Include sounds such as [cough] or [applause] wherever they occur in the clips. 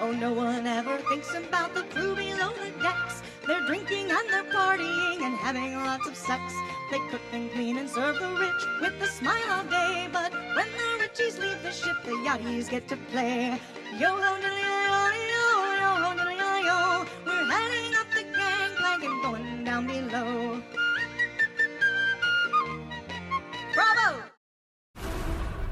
Oh, no one ever thinks about the crew below the decks. They're drinking and they're partying and having lots of sex. They cook and clean and serve the rich with a smile all day. But when the richies leave the ship, the yachties get to play. Yo ho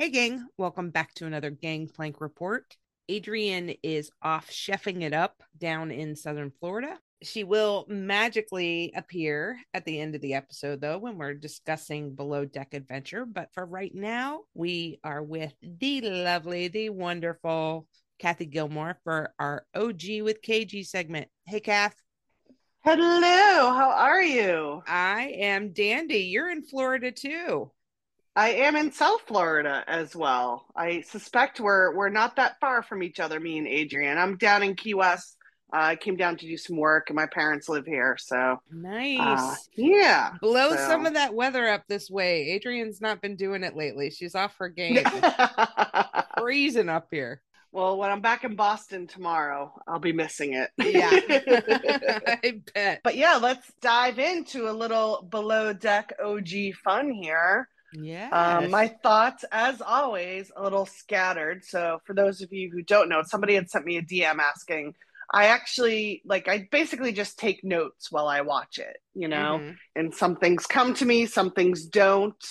Hey, gang, welcome back to another Gangplank Report. Adrian is off chefing it up down in southern Florida. She will magically appear at the end of the episode, though, when we're discussing Below Deck Adventure. But for right now, we are with the lovely, the wonderful Kathy Gilmour for our OG with KG segment. Hey, Kath. Hello, how are you? I am Dandy. You're in Florida too. I am in South Florida as well. I suspect we're we're not that far from each other, me and Adrian. I'm down in Key West. Uh, I came down to do some work, and my parents live here, so Nice. uh, yeah. Blow so- some of that weather up this way. Adrian's not been doing it lately. She's off her [laughs] game. Freezing up here. well, when I'm back in Boston tomorrow, I'll be missing it. Yeah. [laughs] [laughs] I bet. but yeah, let's dive into a little below deck OG fun here. Yeah. Um, my thoughts, as always, a little scattered. So, for those of you who don't know, somebody had sent me a DM asking. I actually like I basically just take notes while I watch it, you know. Mhm. And some things come to me, some things don't.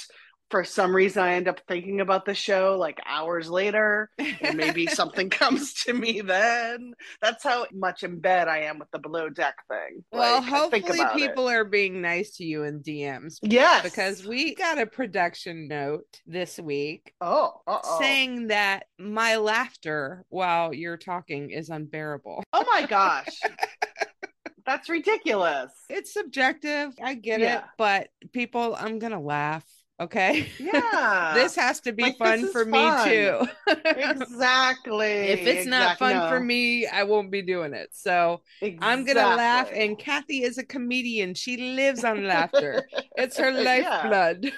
For some reason, I end up thinking about the show like hours later, and maybe [laughs] something [laughs] comes to me then. That's how much in bed I am with the below deck thing. well, Like, hopefully about it. people are being nice to you in DMs yes, because we got a production note this week oh, uh-oh. saying that my laughter while you're talking is unbearable. oh my gosh, [laughs] that's ridiculous. It's subjective. I get Yeah. it, but people, I'm going to laugh. Okay. [laughs] Yeah, this has to be Like, [laughs] fun for me too. exactly. if it's not fun no. for me, I won't be doing it. So I'm gonna laugh. And Kathy is a comedian. She lives on laughter. [laughs] It's her lifeblood.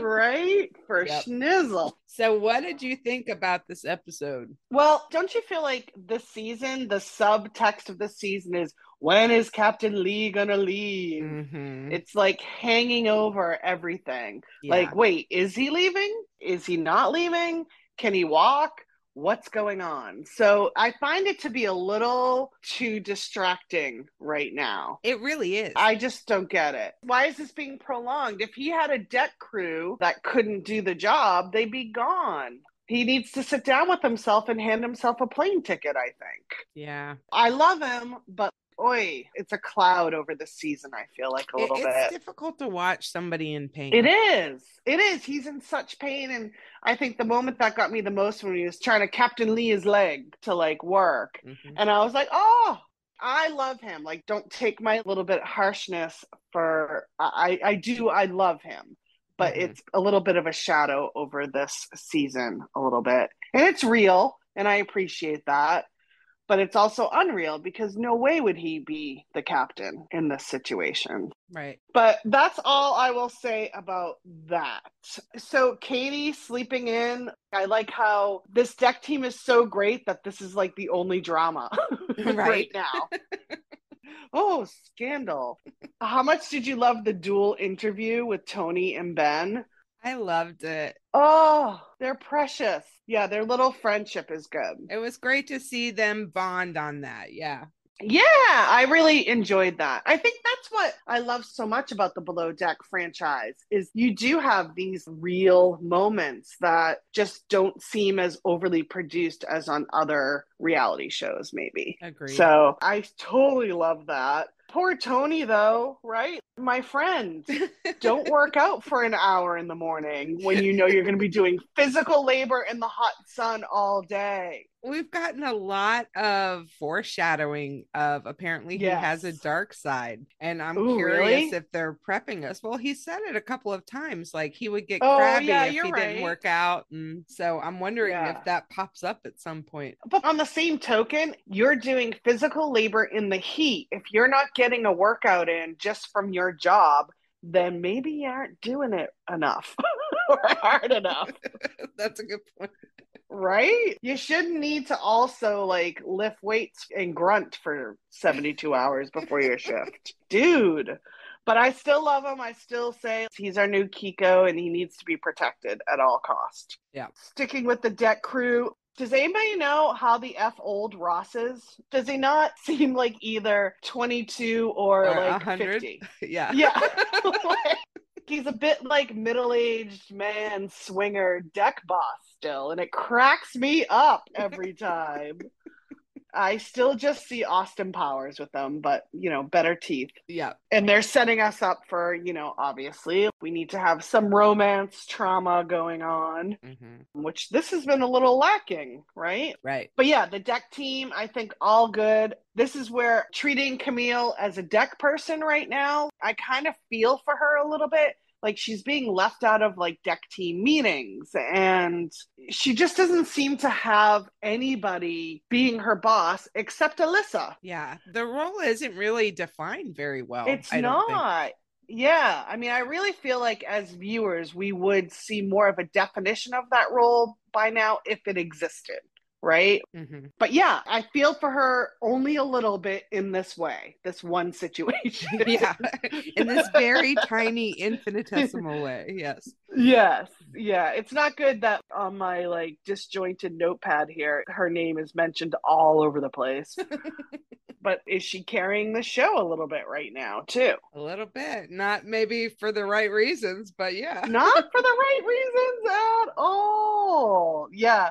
right for Yep. schnizzle. so what did you think about this episode? Well, don't you feel like this season, the subtext of the season is when is Captain Lee gonna leave? Mhm. It's like hanging over everything. Yeah. Like, wait, is he leaving? Is he not leaving? Can he walk? What's going on? So I find it to be a little too distracting right now. it really is. I just don't get it. Why is this being prolonged? If he had a deck crew that couldn't do the job, they'd be gone. He needs to sit down with himself and hand himself a plane ticket, I think. yeah. I love him, but oi, it's a cloud over the season, I feel like a It- little it's bit. It's difficult to watch somebody in pain. It is. It is. He's in such pain. And I think the moment that got me the most when he was trying to Captain Lee his leg to like work. Mhm. And I was like, oh, I love him. Like, don't take my little bit harshness for I I do I love him. But Mhm. it's a little bit of a shadow over this season, a little bit. And it's real, and I appreciate that. But it's also unreal because no way would he be the captain in this situation. Right. But that's all I will say about that. So, Katie sleeping in, I like how this deck team is so great that this is like the only drama [laughs] right, Right. now. [laughs] oh, scandal. How much did you love the dual interview with Tony and Ben? I loved it. Oh, they're precious. Yeah, their little friendship is good. It was great to see them bond on that. Yeah. Yeah, I really enjoyed that. I think that's what I love so much about the Below Deck franchise is you do have these real moments that just don't seem as overly produced as on other reality shows maybe. Agreed. So, I totally love that. Poor Tony, though, right? My friend, [laughs] don't work out for an hour in the morning when you know you're going to be doing physical labor in the hot sun all day. We've gotten a lot of foreshadowing of apparently he has a dark side. And I'm Ooh, curious really? if they're prepping us. Well, he said it a couple of times, like he would get Oh, crabby yeah, if he didn't work out. And so I'm wondering Yeah. if that pops up at some point. But on the same token, you're doing physical labor in the heat. If you're not getting a workout in just from your job, then maybe you aren't doing it enough [laughs] or hard enough. [laughs] That's a good point. Right? You shouldn't need to also like lift weights and grunt for 72 hours before your shift. [laughs] Dude. But I still love him. I still say he's our new Kiko and he needs to be protected at all cost. Yeah. Sticking with the deck crew. Does anybody know how the F old Ross is? Does he not [laughs] seem like either 22 or, Or like 100? 50? [laughs] Yeah. Yeah. He's a bit like middle-aged man swinger deck boss still, and it cracks me up every [laughs] time. I still just see Austin Powers with them, but you know, better teeth. Yeah. And they're setting us up for, you know, obviously we need to have some romance trauma going on, mm-hmm. which this has been a little lacking, right? Right. But yeah, the deck team, I think all good. This is where treating Camille as a deck person right now, I kind of feel for her a little bit. Like she's being left out of like deck team meetings and she just doesn't seem to have anybody being her boss except Alissa. Yeah. The role isn't really defined very well. it's I don't think. not. Yeah. I mean, I really feel like as viewers, we would see more of a definition of that role by now if it existed. Right. Mhm. But yeah, I feel for her only a little bit in this way, this one situation. [laughs] yeah. In this very tiny infinitesimal [laughs] way. Yes. yes. Yeah. It's not good that on my like disjointed notepad here, her name is mentioned all over the place. [laughs] but is she carrying the show a little bit right now, too? A little bit. Not maybe for the right reasons, but yeah. Not for the right reasons at all. Yeah.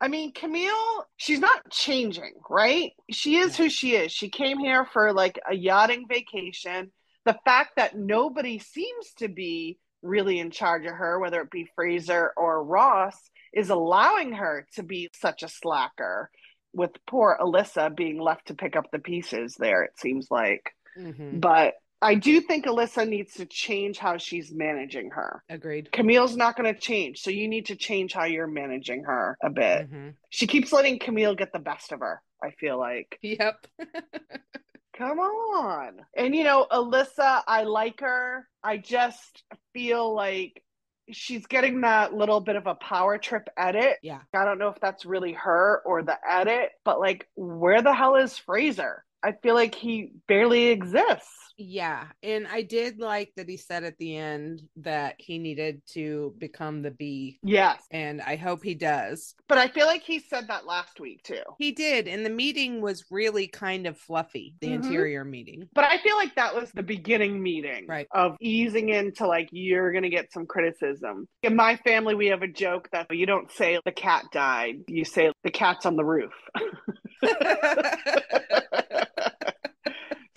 I mean, Camille, she's not changing, right? She is who she is. She came here for like a yachting vacation. The fact that nobody seems to be really in charge of her, whether it be Fraser or Ross, is allowing her to be such a slacker, with poor Alissa being left to pick up the pieces there, it seems like. Mhm. But I do think Alissa needs to change how she's managing her. Agreed. Camille's not going to change, so you need to change how you're managing her a bit. Mhm. She keeps letting Camille get the best of her, I feel like. Yep. [laughs] Come on. And you know, Alissa, I like her. I just feel like she's getting that little bit of a power trip edit. Yeah. I don't know if that's really her or the edit, but like, where the hell is Fraser? I feel like he barely exists. Yeah. And I did like that he said at the end that he needed to become the bee. Yes. And I hope he does. But I feel like he said that last week too. He did. And the meeting was really kind of fluffy, the Mhm. interior meeting. But I feel like that was the beginning meeting Right. of easing into like you're gonna get some criticism. In my family, we have a joke that you don't say the cat died, you say the cat's on the roof. [laughs] [laughs] [laughs]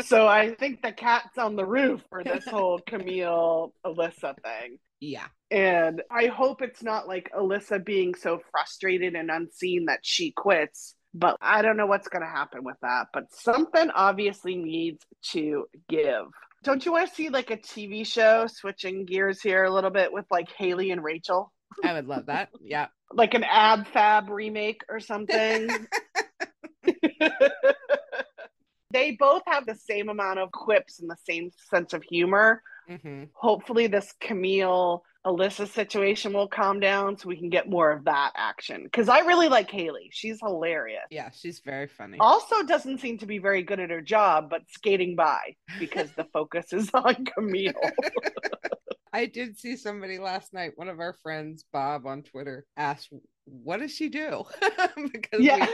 so I think the cat's on the roof for this [laughs] whole Camille Alissa thing. yeah. And I hope it's not like Alissa being so frustrated and unseen that she quits. But I don't know what's going to happen with that. But something obviously needs to give. Don't you want to see like a TV show switching gears here a little bit with like Haleigh and Rachel? I would love that. [laughs] Yeah. Like an Ab Fab remake or something? [laughs] they both have the same amount of quips and the same sense of humor. hmm hopefully this Camille Alissa situation will calm down so we can get more of that action. Because I really like Haleigh. She's hilarious. Yeah. She's very funny. Also doesn't seem to be very good at her job, but skating by because the focus is on [laughs] Camille. [laughs] I did see somebody last night, one of our friends, Bob, on Twitter, asked, What does she do? [laughs] because yeah.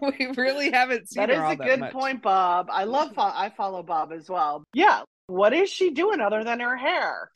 we, [laughs] [laughs] we really haven't seen that is a that good much. point, Bob. I love mm-hmm. fo- I follow Bob as well. Yeah. What is she doing other than her hair?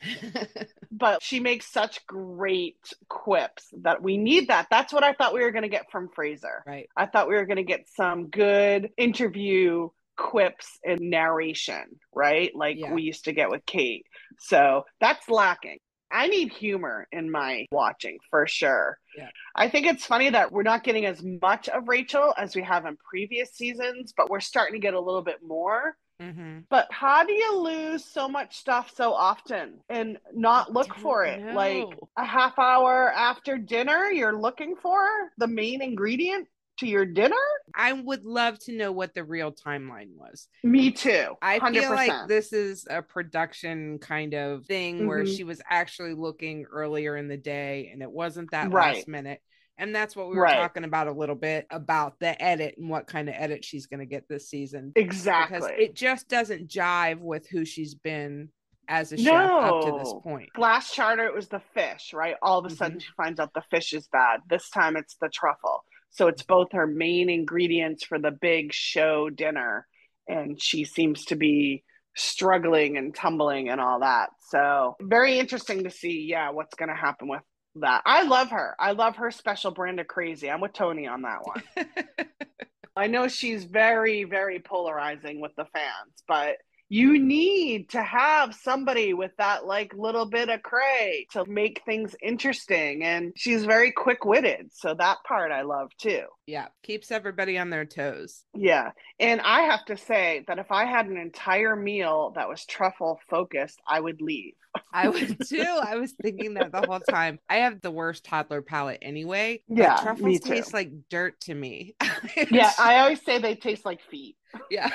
But she makes such great quips that we need that. That's what I thought we were going to get from Fraser. right. I thought we were going to get some good interview quips and narration, right? Like Yeah. we used to get with Kate. So that's lacking. I need humor in my watching for sure. Yeah. I think it's funny that we're not getting as much of Rachel as we have in previous seasons, but we're starting to get a little bit more. Mhm. But how do you lose so much stuff so often and not look for it? Like a half hour after dinner, you're looking for the main ingredient to your dinner? I would love to know what the real timeline was. Me too. I 100%. feel like this is a production kind of thing where Mhm. she was actually looking earlier in the day and it wasn't that Right. last minute. And that's what we were Right. talking about a little bit about the edit and what kind of edit she's going to get this season. exactly. Because it just doesn't jive with who she's been as a chef up to this point. Last charter, it was the fish, right? All of a sudden, Mhm. she finds out the fish is bad. This time, it's the truffle. So it's both her main ingredients for the big show dinner, and she seems to be struggling and tumbling and all that. So very interesting to see, yeah, what's going to happen with that. I love her. I love her special brand of crazy. I'm with Tony on that one. [laughs] I know she's very, very polarizing with the fans, but you need to have somebody with that like little bit of cray to make things interesting. And she's very quick witted. So that part I love too. yeah, keeps everybody on their toes. Yeah. And I have to say that if I had an entire meal that was truffle focused, I would leave. I would [laughs] too. I was thinking that the whole time. I have the worst toddler palate anyway. Yeah, truffles taste like dirt to me. [laughs] Yeah. I always say they taste like feet. Yeah.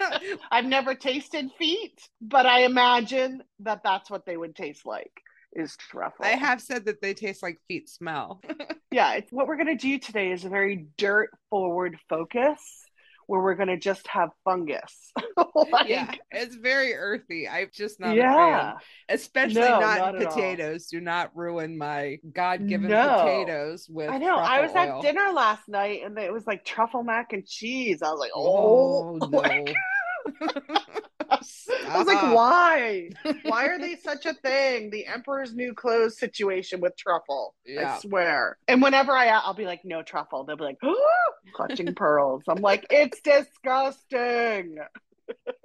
[laughs] I've never tasted feet, but I imagine that that's what they would taste like is truffle. I have said that they taste like feet smell. [laughs] Yeah, it's what we're going to do today is a very dirt forward focus where we're going to just have fungus. [laughs] Like, yeah, it's very earthy. I'm just not yeah. especially No, not, not in at all. potatoes. Do not ruin my God-given No. potatoes with. I know. I was truffle at dinner last night and it was like truffle mac and cheese. I was like, oh, Oh, [laughs] no! [laughs] I was like, uh-huh. why? Why are they [laughs] such a thing? The Emperor's New Clothes situation with truffle. Yeah. I swear. And whenever I, I'll be like, no truffle. They'll be like, [gasps] oh, clutching pearls. I'm like, it's disgusting.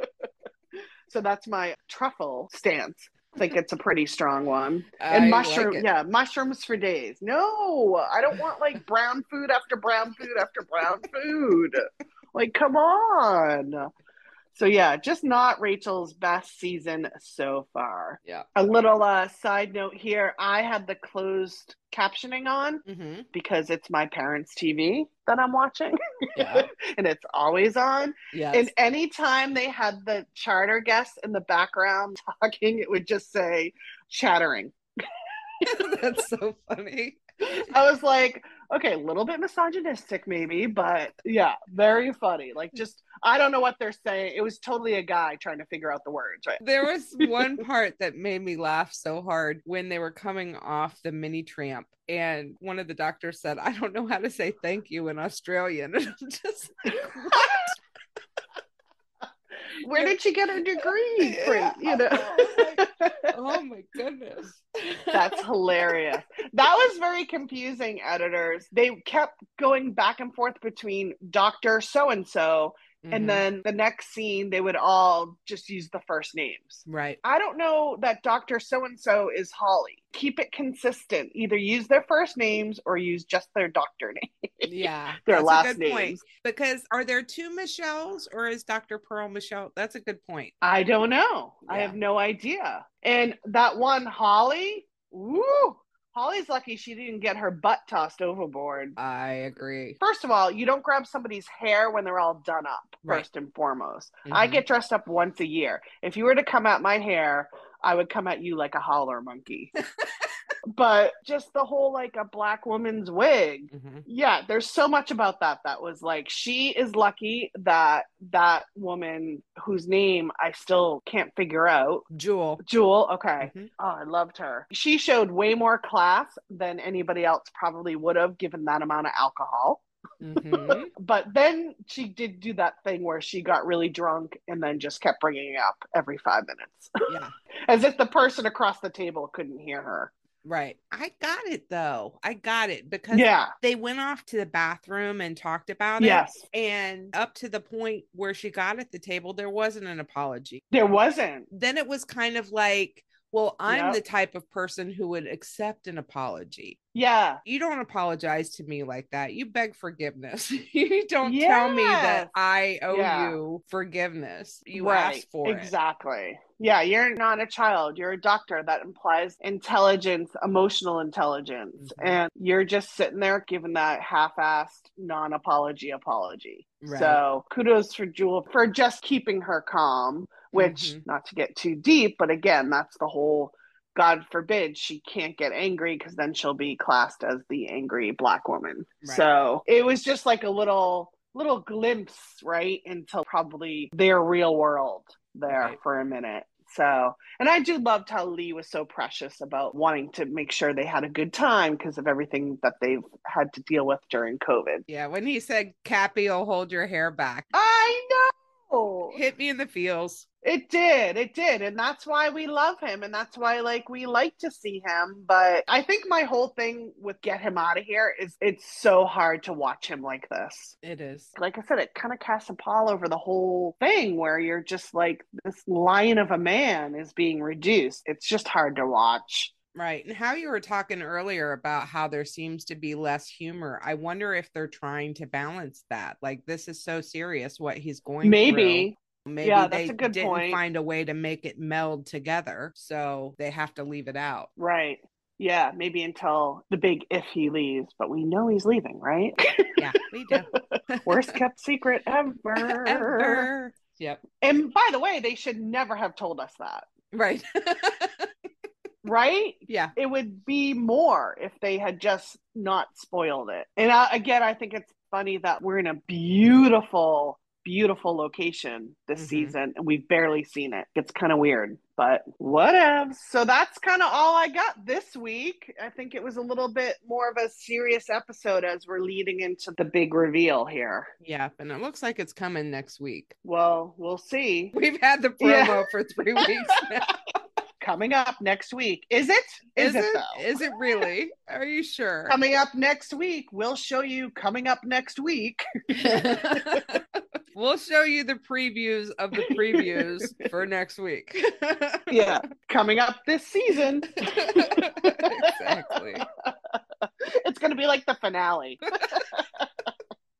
[laughs] so that's my truffle stance. I think it's a pretty strong one. And I mushroom, like yeah, mushrooms for days. No, I don't want like brown food after brown food after brown food. Like, come on. So yeah, just not Rachel's best season so far. Yeah. A little uh, side note here: I had the closed captioning on hmm because it's my parents' TV that I'm watching, Yeah. [laughs] and it's always on. Yes. And anytime they had the charter guests in the background [laughs] talking, it would just say chattering. [laughs] That's so funny. I was like, okay, a little bit misogynistic, maybe, but yeah, very funny. Like, just, I don't know what they're saying. It was totally a guy trying to figure out the words, right? There was [laughs] one part that made me laugh so hard when they were coming off the mini tramp, and one of the doctors said, I don't know how to say thank you in Australian. [laughs] And I'm just like, [laughs] what? Where did she get her degree? [laughs] from, you know? I was [laughs] oh my goodness. That's hilarious. That was very confusing, editors. They kept going back and forth between Dr. So and so, Mhm. and then the next scene, they would all just use the first names. right. I don't know that Dr. So and so is Holly. Keep it consistent. Either use their first names or use just their doctor [laughs] name. Yeah. Their that's a last good point. Because are there two Michelles or is Dr. Pearl Michelle? That's a good point. I don't know. I have no idea. And that one, Holly, woo, Holly's lucky she didn't get her butt tossed overboard. I agree. First of all, you don't grab somebody's hair when they're all done up, Right. first and foremost. I Mhm. get dressed up once a year. If you were to come at my hair, I would come at you like a howler monkey. [laughs] but just the whole like a black woman's wig. Mhm. Yeah, there's so much about that that was like she is lucky that that woman whose name I still can't figure out. Jewel. Jewel, okay. Mhm. Oh, I loved her. She showed way more class than anybody else probably would have given that amount of alcohol. Mhm. [laughs] But then she did do that thing where she got really drunk and then just kept bringing it up every five minutes, yeah. [laughs] as if the person across the table couldn't hear her. Right. I got it though. I got it because Yeah. they went off to the bathroom and talked about it. Yes. And up to the point where she got at the table, there wasn't an apology. There wasn't. Then it was kind of like, well, I'm Yep. the type of person who would accept an apology. Yeah. You don't apologize to me like that. You beg forgiveness. [laughs] you don't tell me that I owe Yeah. you forgiveness. You right. ask for it. exactly. Yeah, you're not a child. You're a doctor. That implies intelligence, emotional intelligence. Mhm. And you're just sitting there giving that half assed non apology apology. Right. So kudos for Jewel for just keeping her calm, which, Mhm. not to get too deep, but again, that's the whole God forbid she can't get angry because then she'll be classed as the angry black woman. Right. So it was just like a little little glimpse, right, into probably their real world there Right. for a minute. So, and I do loved how Lee was so precious about wanting to make sure they had a good time because of everything that they've had to deal with during COVID. Yeah, when he said, Cappy will hold your hair back, I know. Oh. hit me in the feels. It did. It did. And that's why we love him. And that's why, like, we like to see him. But I think my whole thing with Get Him Out of Here is it's so hard to watch him like this. It is. Like I said, it kind of casts a pall over the whole thing where you're just like, this lion of a man is being reduced. It's just hard to watch. Right. And how you were talking earlier about how there seems to be less humor. I wonder if they're trying to balance that. Like this is so serious what he's going Maybe. through. Maybe Yeah, they that's a good didn't point. find a way to make it meld together. So they have to leave it out. Right. Yeah. Maybe until the big if he leaves, but we know he's leaving, right? Yeah, we do. [laughs] Worst kept secret ever. [laughs] Ever. Yep. And by the way, they should never have told us that, Right. [laughs] right? yeah. It would be more if they had just not spoiled it. And I, again, I think it's funny that we're in a beautiful, beautiful location this Mhm. season and we've barely seen it. It's kind of weird, but whatever. So that's kind of all I got this week. I think it was a little bit more of a serious episode as we're leading into the big reveal here. Yeah. And it looks like it's coming next week. Well, we'll see. We've had the promo Yeah. for three weeks [laughs] now. Coming up next week. Is it? Is, it, though? Is it really? Are you sure? Coming up next week, we'll show you coming up next week. [laughs] [laughs] we'll show you the previews of the previews for next week. [laughs] Yeah, coming up this season. exactly. It's going to be like the finale.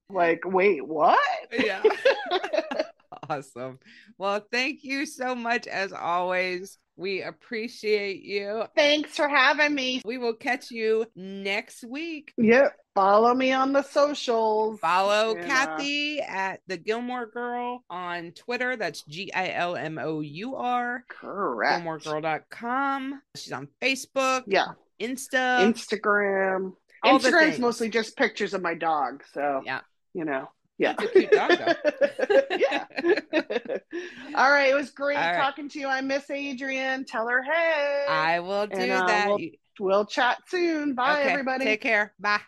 like, wait, what? Yeah. awesome. Well, thank you so much as always. We appreciate you. Thanks for having me. We will catch you next week. Yep. Follow me on the socials. Follow Kathy at the Gilmour Girl on Twitter. That's G I L M O U R. Correct. GilmourGirl.com. She's on Facebook, Yeah. Insta. Instagram. all Instagram's mostly just pictures of my dog. So, Yeah. you know. Yeah. It's a cute dog, though. [laughs] yeah. [laughs] All right. It was great All right. talking to you. I miss Adrian. Tell her hey. I will do And, uh, that. we'll- We'll chat soon. Bye, Okay, everybody. Take care. Bye.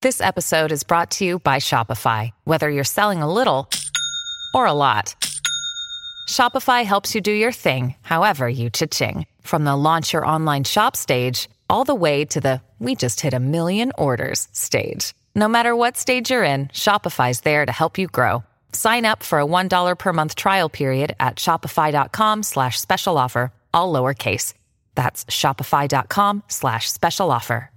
This episode is brought to you by Shopify. Whether you're selling a little or a lot, Shopify helps you do your thing, however you cha-ching. From the launch your online shop stage, all the way to the we just hit a million orders stage. No matter what stage you're in, Shopify's there to help you grow. Sign up for a $1 per month trial period at shopify.com slash special offer, all lowercase. That's shopify.com slash special offer.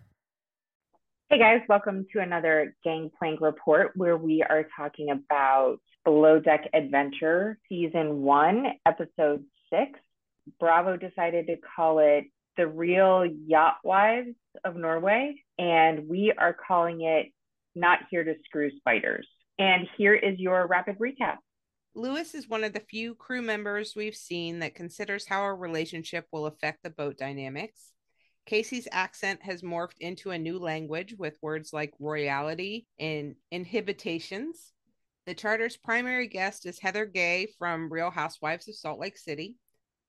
Hey guys, welcome to another Gangplank report where we are talking about Below Deck Adventure Season 1, Episode 6. Bravo decided to call it The Real Yacht Wives of Norway, and we are calling it Not Here to Screw Spiders. And here is your rapid recap. Lewis is one of the few crew members we've seen that considers how a relationship will affect the boat dynamics. Casey's accent has morphed into a new language with words like royalty and inhibitations. The charter's primary guest is Heather Gay from Real Housewives of Salt Lake City.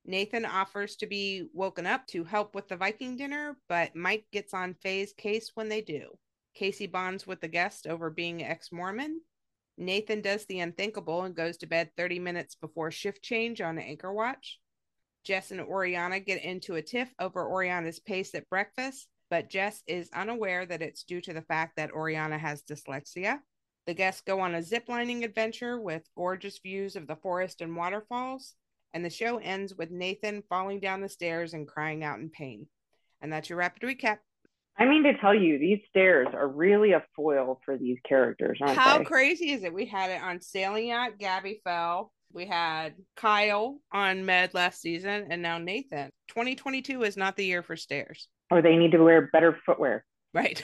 Nathan offers to be woken up to help with the Viking dinner, but Mike gets on Faye's case when they do. Casey bonds with the guest over being ex Mormon. Nathan does the unthinkable and goes to bed 30 minutes before shift change on Anchor Watch. Jess and Oriana get into a tiff over Oriana's pace at breakfast, but Jess is unaware that it's due to the fact that Oriana has dyslexia. The guests go on a ziplining adventure with gorgeous views of the forest and waterfalls, and the show ends with Nathan falling down the stairs and crying out in pain. And that's your rapid recap. I mean to tell you, these stairs are really a foil for these characters, How they? crazy is it? We had it on Sailing Yacht, Gabby fell. We had Kyle on Med last season, and now Nathan. 2022 is not the year for stairs. or they need to wear better footwear, Right.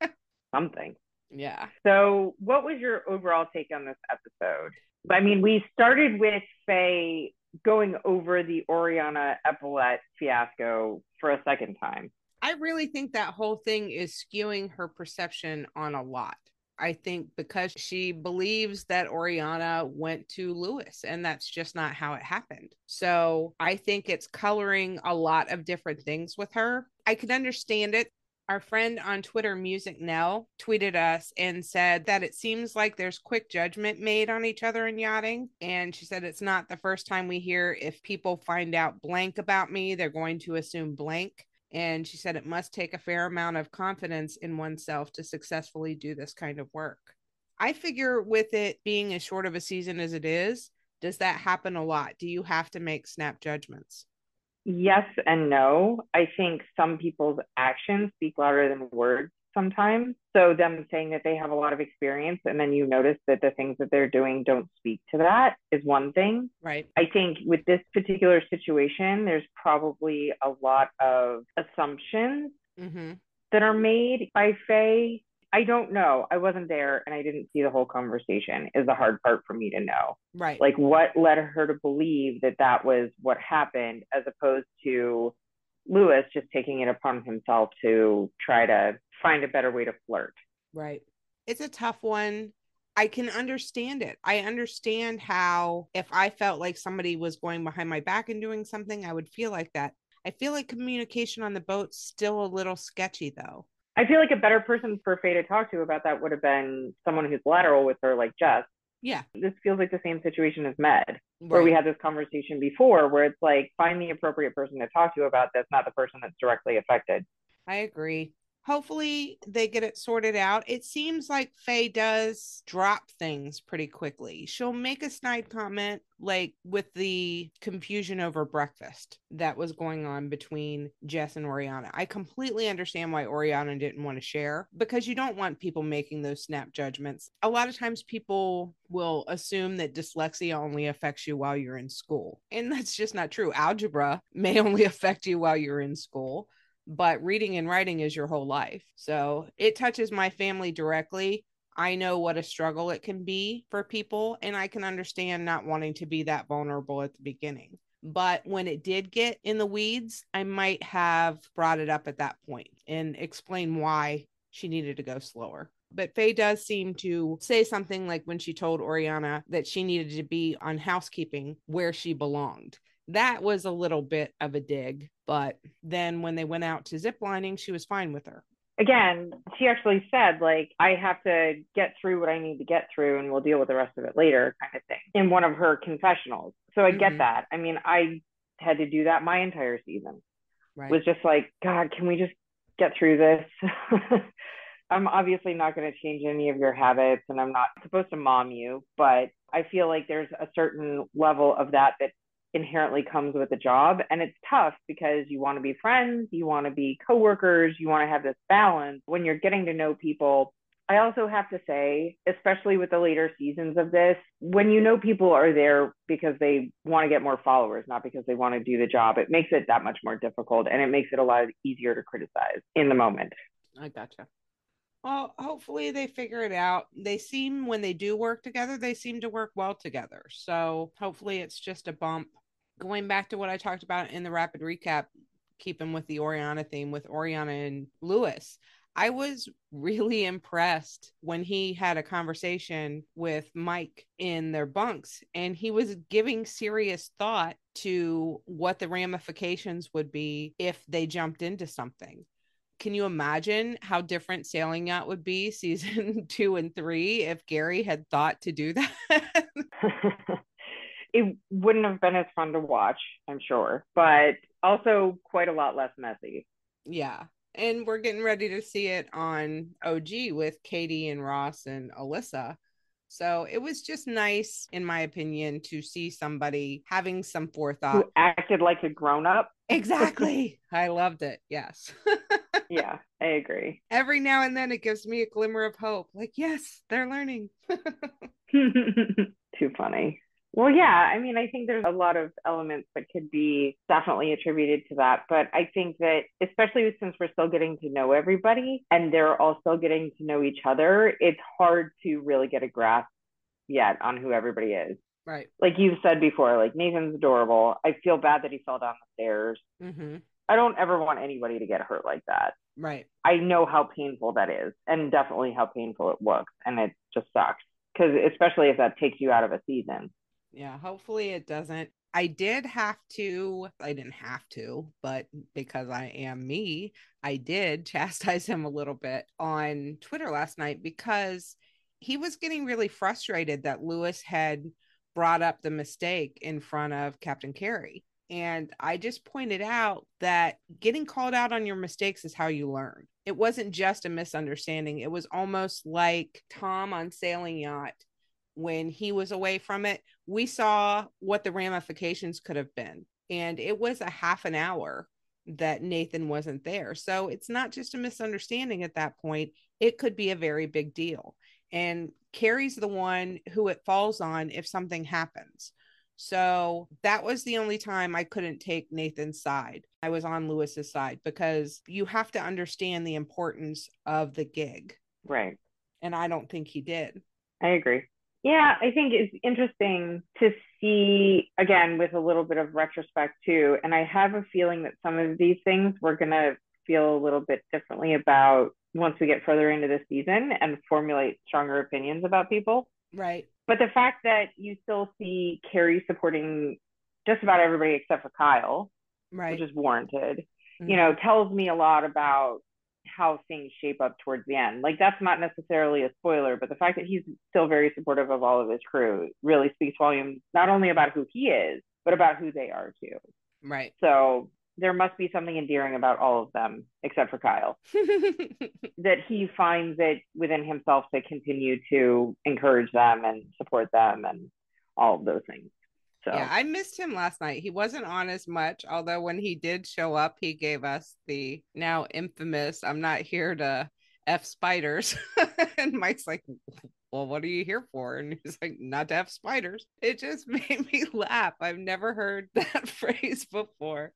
[laughs] something. yeah. So, what was your overall take on this episode? I mean, we started with Faye going over the Oriana Epaulette fiasco for a second time. I really think that whole thing is skewing her perception on a lot. I think because she believes that Oriana went to Lewis, and that's just not how it happened. So I think it's coloring a lot of different things with her. I can understand it. Our friend on Twitter, Music Nell, tweeted us and said that it seems like there's quick judgment made on each other in yachting. And she said it's not the first time we hear if people find out blank about me, they're going to assume blank. And she said it must take a fair amount of confidence in oneself to successfully do this kind of work. I figure with it being as short of a season as it is, does that happen a lot? Do you have to make snap judgments? Yes and no. I think some people's actions speak louder than words sometimes. So, them saying that they have a lot of experience and then you notice that the things that they're doing don't speak to that is one thing. Right. I think with this particular situation, there's probably a lot of assumptions Mm-hmm. that are made by Faye. I don't know. I wasn't there and I didn't see the whole conversation, is the hard part for me to know. Right. Like, what led her to believe that that was what happened, as opposed to Lewis just taking it upon himself to try to find a better way to flirt. Right. It's a tough one. I can understand it. I understand how if I felt like somebody was going behind my back and doing something, I would feel like that. I feel like communication on the boat's still a little sketchy though. I feel like a better person for Faye to talk to about that would have been someone who's lateral with her, like Jess. Yeah. This feels like the same situation as Med, where we had this conversation before, where it's like, find the appropriate person to talk to about this, not the person that's directly affected. I agree. Hopefully they get it sorted out. It seems like Faye does drop things pretty quickly. She'll make a snide comment like with the confusion over breakfast that was going on between Jess and Oriana. I completely understand why Oriana didn't want to share because you don't want people making those snap judgments. A lot of times people will assume that dyslexia only affects you while you're in school. And that's just not true. Algebra may [laughs] only affect you while you're in school but reading and writing is your whole life. So it touches my family directly. I know what a struggle it can be for people, and I can understand not wanting to be that vulnerable at the beginning. But when it did get in the weeds, I might have brought it up at that point and explained why she needed to go slower. But Faye does seem to say something like when she told Oriana that she needed to be on housekeeping where she belonged that was a little bit of a dig. But then when they went out to zip lining, she was fine with her. Again, she actually said, like, I have to get through what I need to get through and we'll deal with the rest of it later, kind of thing, in one of her confessionals. So I Mhm. get that. I mean, I had to do that my entire season. Right. was just like, God, can we just get through this? [laughs] I'm obviously not going to change any of your habits and I'm not supposed to mom you, but I feel like there's a certain level of that that inherently comes with the job. And it's tough because you want to be friends, you want to be coworkers, you want to have this balance when you're getting to know people. I also have to say, especially with the later seasons of this, when you know people are there because they want to get more followers, not because they want to do the job, it makes it that much more difficult and it makes it a lot easier to criticize in the moment. I gotcha. Well, hopefully they figure it out. They seem, when they do work together, they seem to work well together. So hopefully it's just a bump. Going back to what I talked about in the rapid recap, keeping with the Oriana theme with Oriana and Lewis, I was really [laughs] impressed when he had a conversation with Mike in their bunks and he was giving serious thought to what the ramifications would be if they jumped into something. Can you imagine how different sailing yacht would be [laughs] season two and three if gary had thought to do that [laughs] it wouldn't have been as fun to watch, I'm sure, but also quite a lot less messy. Yeah. And we're getting ready to see it on OG with Katie and Ross and Alissa. So it was just nice, in my opinion, to see somebody having some forethought. Who acted like a grown up. Exactly. [laughs] I loved it. Yes. [laughs] yeah, I agree. Every now and then it gives me a glimmer of hope. Like, yes, they're learning. [laughs] Too funny. Well, yeah, I mean, I think there's a lot of elements that could be definitely attributed to that. But I think that, especially since we're still getting to know everybody and they're all still getting to know each other, it's hard to really get a grasp yet on who everybody is. Right. Like you've said before, like Nathan's adorable. I feel bad that he fell down the stairs. Mm-hmm. I don't ever want anybody to get hurt like that. Right. I know how painful that is and definitely how painful it looks. And it just sucks because, especially if that takes you out of a season. Yeah, hopefully it doesn't. I did have to, I didn't have to, but because I am me, I did [laughs] chastise him a little bit on Twitter last night because he was getting really frustrated that Lewis had brought up the mistake in front of Captain Kerry. And I just pointed out that getting called out on your mistakes is how you learn. It wasn't just a misunderstanding. It was almost like Tom on Sailing Yacht when he was away from it, we saw what the ramifications could have been. And it was a half an hour that Nathan wasn't there. So it's not just a misunderstanding at that point, it could be a very big deal. And Kerry's the one who it falls on if something happens. So that was the only time I couldn't take Nathan's side. I was on Lewis's side because you have to understand the importance of the gig. Right. And I don't think he did. I agree. Yeah, I think it's interesting to see again with a little bit of retrospect too. And I have a feeling that some of these things we're going to feel a little bit differently about once we get further into the season and formulate stronger opinions about people. Right. But the fact that you still see Kerry supporting just about everybody except for Kyle, right. which is warranted, mm-hmm. you know, tells me a lot about how things shape up towards the end. Like that's not necessarily a spoiler, but the fact that he's still very supportive of all of his crew really speaks volumes not only about who he is, but about who they are too. Right. So there must be something endearing about all of them except for Kyle. [laughs] that he finds it within himself to continue to encourage them and support them and all of those things. So yeah, I missed him last night. He wasn't on as much, although when he did show up, he gave us the now infamous "I'm not here to f spiders," [laughs] and Mike's like, "Well, what are you here for?" And he's like, "Not to f spiders." It just [laughs] made me laugh. I've never heard [laughs] that phrase before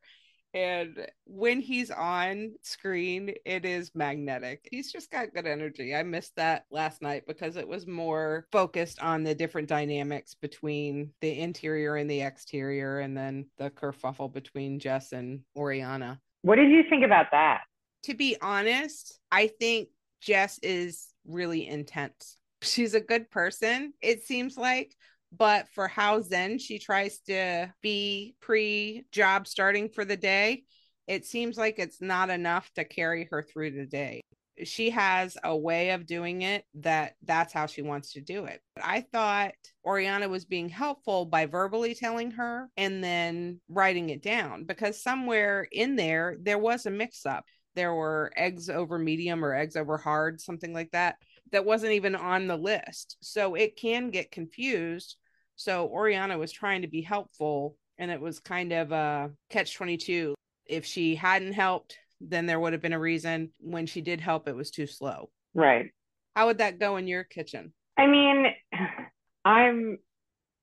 and when he's on screen it is magnetic. He's just got good energy. I missed that last night because it was more focused on the different dynamics between the interior and the exterior and then the kerfuffle between jess and oriana. What did you think about that? To be honest i think jess is really intense. She's a good person. It seems like but for how zen she tries to be pre job starting for the day, it seems like it's not enough to carry her through the day. She has a way of doing it that that's how she wants to do it. I thought Oriana was being helpful by verbally telling her and then writing it down because somewhere in there, there was a mix up. There were eggs over medium or eggs over hard, something like that, that wasn't even on the list. So it can get confused so Oriana was trying to be helpful, and it was kind of a catch 22. If she hadn't helped, then there would have been a reason. When she did help, it was too slow. Right. How would that go in your kitchen? I mean, I'm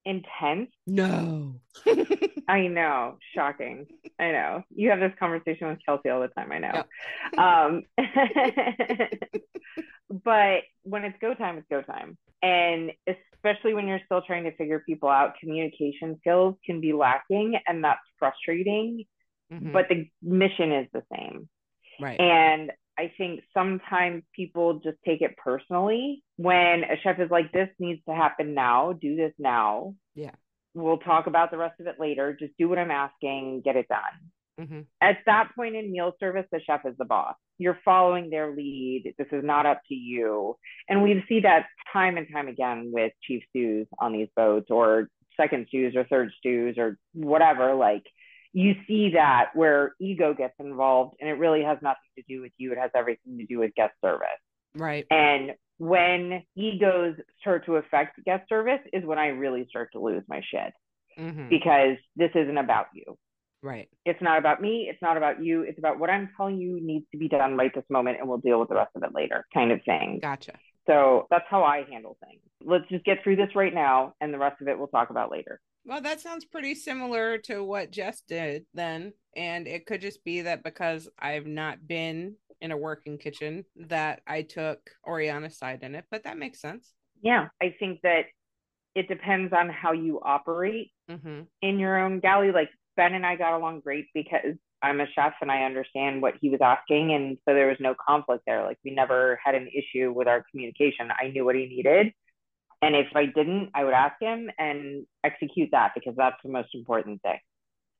intense. No. [laughs] I know. Shocking. I know. You have this conversation with Kelsey all the time. I know. Um, [laughs] but when it's go time, it's go time. And especially when you're still trying to figure people out, communication skills can be lacking and that's frustrating. Mm-hmm. But the mission is the same. Right. And I think sometimes people just take it personally when a chef is like, this needs to happen now, do this now. Yeah. We'll talk about the rest of it later. Just do what I'm asking, get it done. Mm-hmm. At that point in meal service, the chef is the boss. You're following their lead. This is not up to you. And we see that time and time again with Chief stews on these boats or second stews or third stews or whatever, like you see that where ego gets involved and it really has nothing to do with you. It has everything to do with guest service. Right. And when egos start to affect guest service is when I really start to lose my shit Mhm. because this isn't about you. Right. It's not about me. It's not about you. It's about what I'm telling you needs to be done right this moment and we'll deal with the rest of it later, kind of thing. Gotcha. So that's how I handle things. Let's just get through this right now and the rest of it we'll talk about later. Well, that sounds pretty similar to what Jess did then. And it could just be that because I've not been in a working kitchen that I took Oriana's side in it, but that makes sense. Yeah. I think that it depends on how you operate hmm in your own galley. Like Ben and I got along great because I'm a chef and I understand what he was asking. And so there was no conflict there. Like we never had an issue with our communication. I knew what he needed. And if I didn't, I would ask him and execute that because that's the most important thing.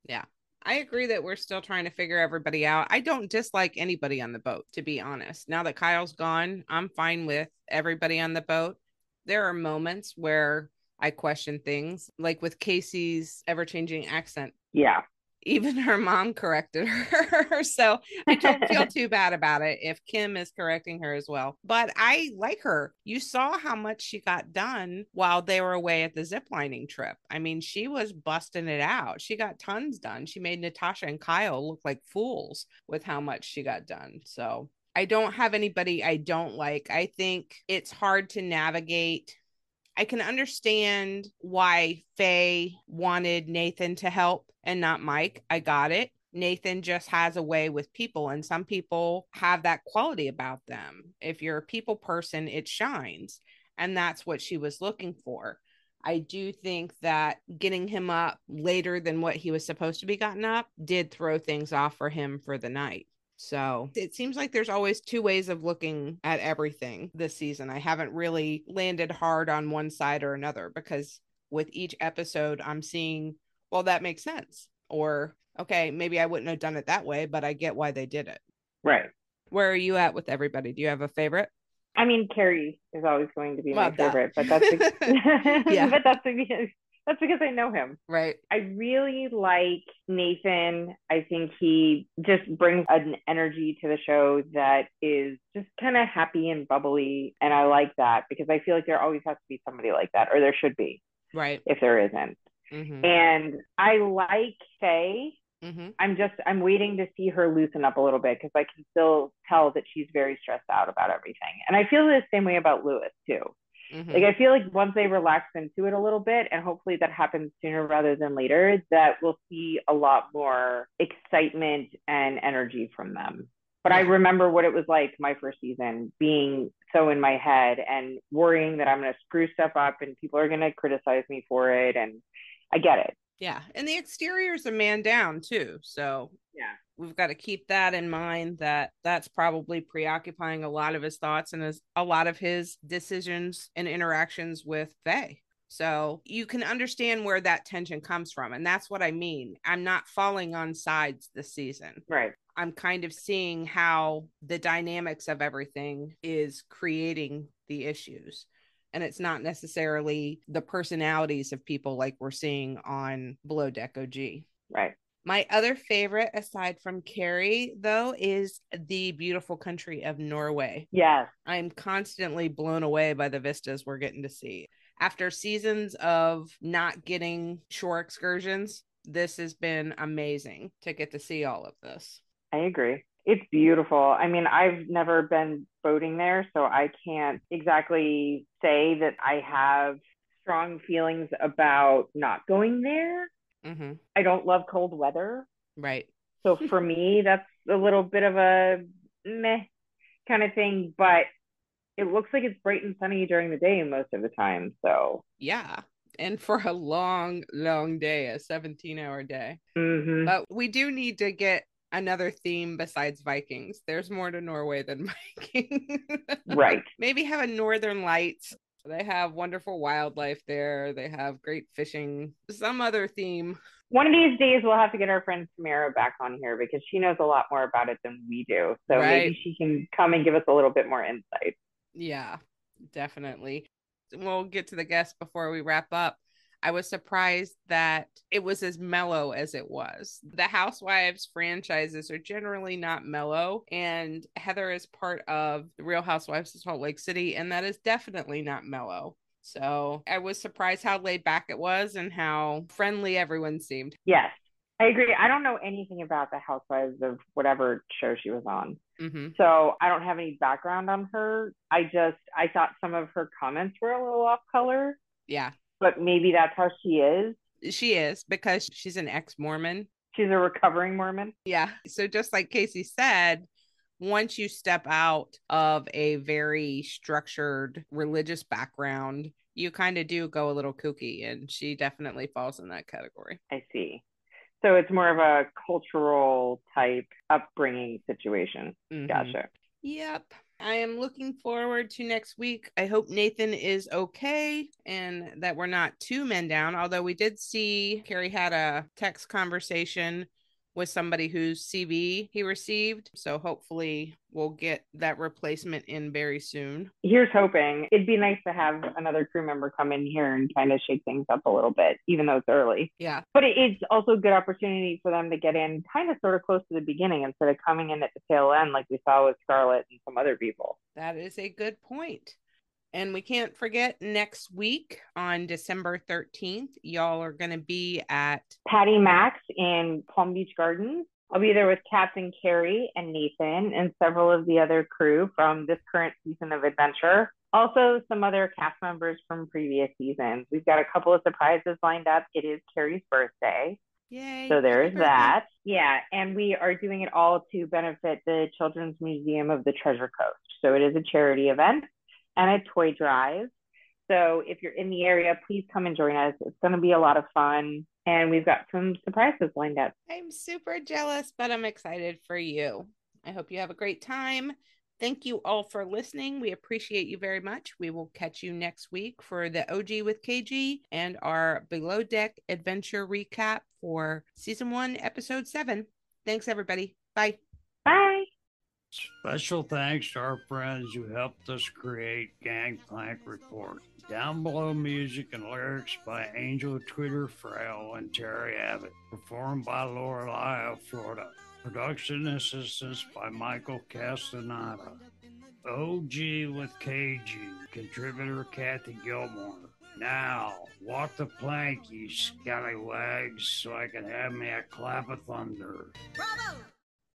Yeah. I agree that we're still trying to figure everybody out. I don't dislike anybody on the boat, to be honest. Now that Kyle's gone, I'm fine with everybody on the boat. There are moments where I question things, like with Casey's ever changing accent. Yeah. Even her mom corrected [laughs] her. so I don't feel too bad about it if Kim is correcting her as well. But I like her. You saw how much she got done while they were away at the ziplining trip. I mean, she was busting it out. She got tons done. She made Natasha and Kyle look like fools with how much she got done. So I don't have anybody I don't like. I think it's hard to navigate I can understand why Faye wanted Nathan to help and not Mike. I got it. Nathan just has a way with people, and some people have that quality about them. If you're a people person, it shines. And that's what she was looking for. I do think that getting him up later than what he was supposed to be gotten up did throw things off for him for the night. So it seems like there's always two ways of looking at everything this season. I haven't really landed hard on one side or another because with each episode, I'm seeing, well, that makes sense. Or, okay, maybe I wouldn't have done it that way, but I get why they did it. Right. Where are you at with everybody? Do you have a favorite? I mean, Kerry is always going to be Well, my that- favorite, but that's [laughs] [laughs] Yeah. but that's [laughs] that's because I know him. Right. I really like Nathan. I think he just brings an energy to the show that is just kind of happy and bubbly. And I like that because I feel like there always has to be somebody like that, or there should be Right. if there isn't. Mm-hmm. And I like Faye. Mm-hmm. I'm just, I'm waiting to see her loosen up a little bit because I can still tell that she's very stressed out about everything. And I feel the same way about Lewis too. Mm-hmm. Like I feel like once they relax into it a little bit, and hopefully that happens sooner rather than later, that we'll see a lot more excitement and energy from them. But I remember what it was like my first season, being so in my head and worrying that I'm going to screw stuff up and people are going to criticize me for it. And I get it. Yeah. And the exterior's a man down too. So Yeah. we've got to keep that in mind that that's probably preoccupying a lot of his thoughts and his, a lot of his decisions and interactions with Faye. So you can understand where that tension comes from. And that's what I mean. I'm not falling on sides this season. Right. I'm kind of seeing how the dynamics of everything is creating the issues. And it's not necessarily the personalities of people like we're seeing on Below Deck OG. Right. My other favorite, aside from Kerry, though, is the beautiful country of Norway. Yes. I'm constantly blown away by the vistas we're getting to see. After seasons of not getting shore excursions, this has been amazing to get to see all of this. I agree. It's beautiful. I mean, I've never been boating there, so I can't exactly say that I have strong feelings about not going there. Mm-hmm. I don't love cold weather. Right. So for me, that's a little bit of a meh kind of thing, but it looks like it's bright and sunny during the day most of the time. So, Yeah. And for a long, long day, a 17 hour day. mhm. But we do need to get another theme besides Vikings. There's more to Norway than [laughs] Vikings. right. Maybe have a Northern Lights. They have wonderful wildlife there. They have great fishing. Some other theme. One of these days, we'll have to get our friend Tamara back on here because she knows a lot more about it than we do. So Right. maybe she can come and give us a little bit more insight. Yeah, definitely. We'll get to the guests before we wrap up. I was surprised that it was as mellow as it was. The Housewives franchises are generally not mellow, and Heather is part of the Real Housewives of Salt Lake City, and that is definitely not mellow. So I was surprised how laid back it was and how friendly everyone seemed. Yes, I agree. I don't know anything about the Housewives of whatever show she was on. Mm-hmm. So I don't have any background on her. I just, I thought some of her comments were a little off color, Yeah, but maybe that's how she is. she is because she's an ex Mormon. She's a recovering Mormon. Yeah. So just like Casey said, once you step out of a very structured religious background, you kind of do go a little kooky, and she definitely falls in that category. I see. So it's more of a cultural type upbringing situation. Mhm. Gotcha. Yep. I am looking forward to next week. I hope Nathan is okay and that we're not two men down. Although we did see Kerry had a text conversation with somebody whose CV he received. So hopefully we'll get that replacement in very soon. Here's hoping. It'd be nice to have another crew member come in here and kind of shake things up a little bit, even though it's early. Yeah. But it's also a good opportunity for them to get in kind of sort of close to the beginning instead of coming in at the tail end like we saw with Scarlett and some other people. That is a good point. And we can't forget next week on December 13th, y'all are going to be at Patty Max in Palm Beach Gardens. I'll be there with Captain Kerry and Nathan and several of the other crew from this current season of adventure. Also, some other cast members from previous seasons. We've got a couple of surprises lined up. It is Kerry's birthday. Yay. So there happy is birthday. that. Yeah. And we are doing it all to benefit the Children's Museum of the Treasure Coast. So it is a charity event and a toy drive. So if you're in the area, please come and join us. It's going to be a lot of fun. And we've got some surprises lined up. I'm super jealous, but I'm excited for you. I hope you have a great time. Thank you all for listening. We appreciate you very much. We will catch you next week for the OG with KG and our Below Deck adventure recap for season one, episode seven. Thanks, everybody. Bye. Bye. Special thanks to our friends who helped us create Gangplank Report. Down below music and lyrics by Angel Twitter Frail and Terry Abbott. Performed by Lorelei of Florida. Production assistance by Michael Castaneda. OG with KG. Contributor Kathy Gilmour. Now, walk the plank, you scallywags, so I can have me a clap of thunder. Bravo!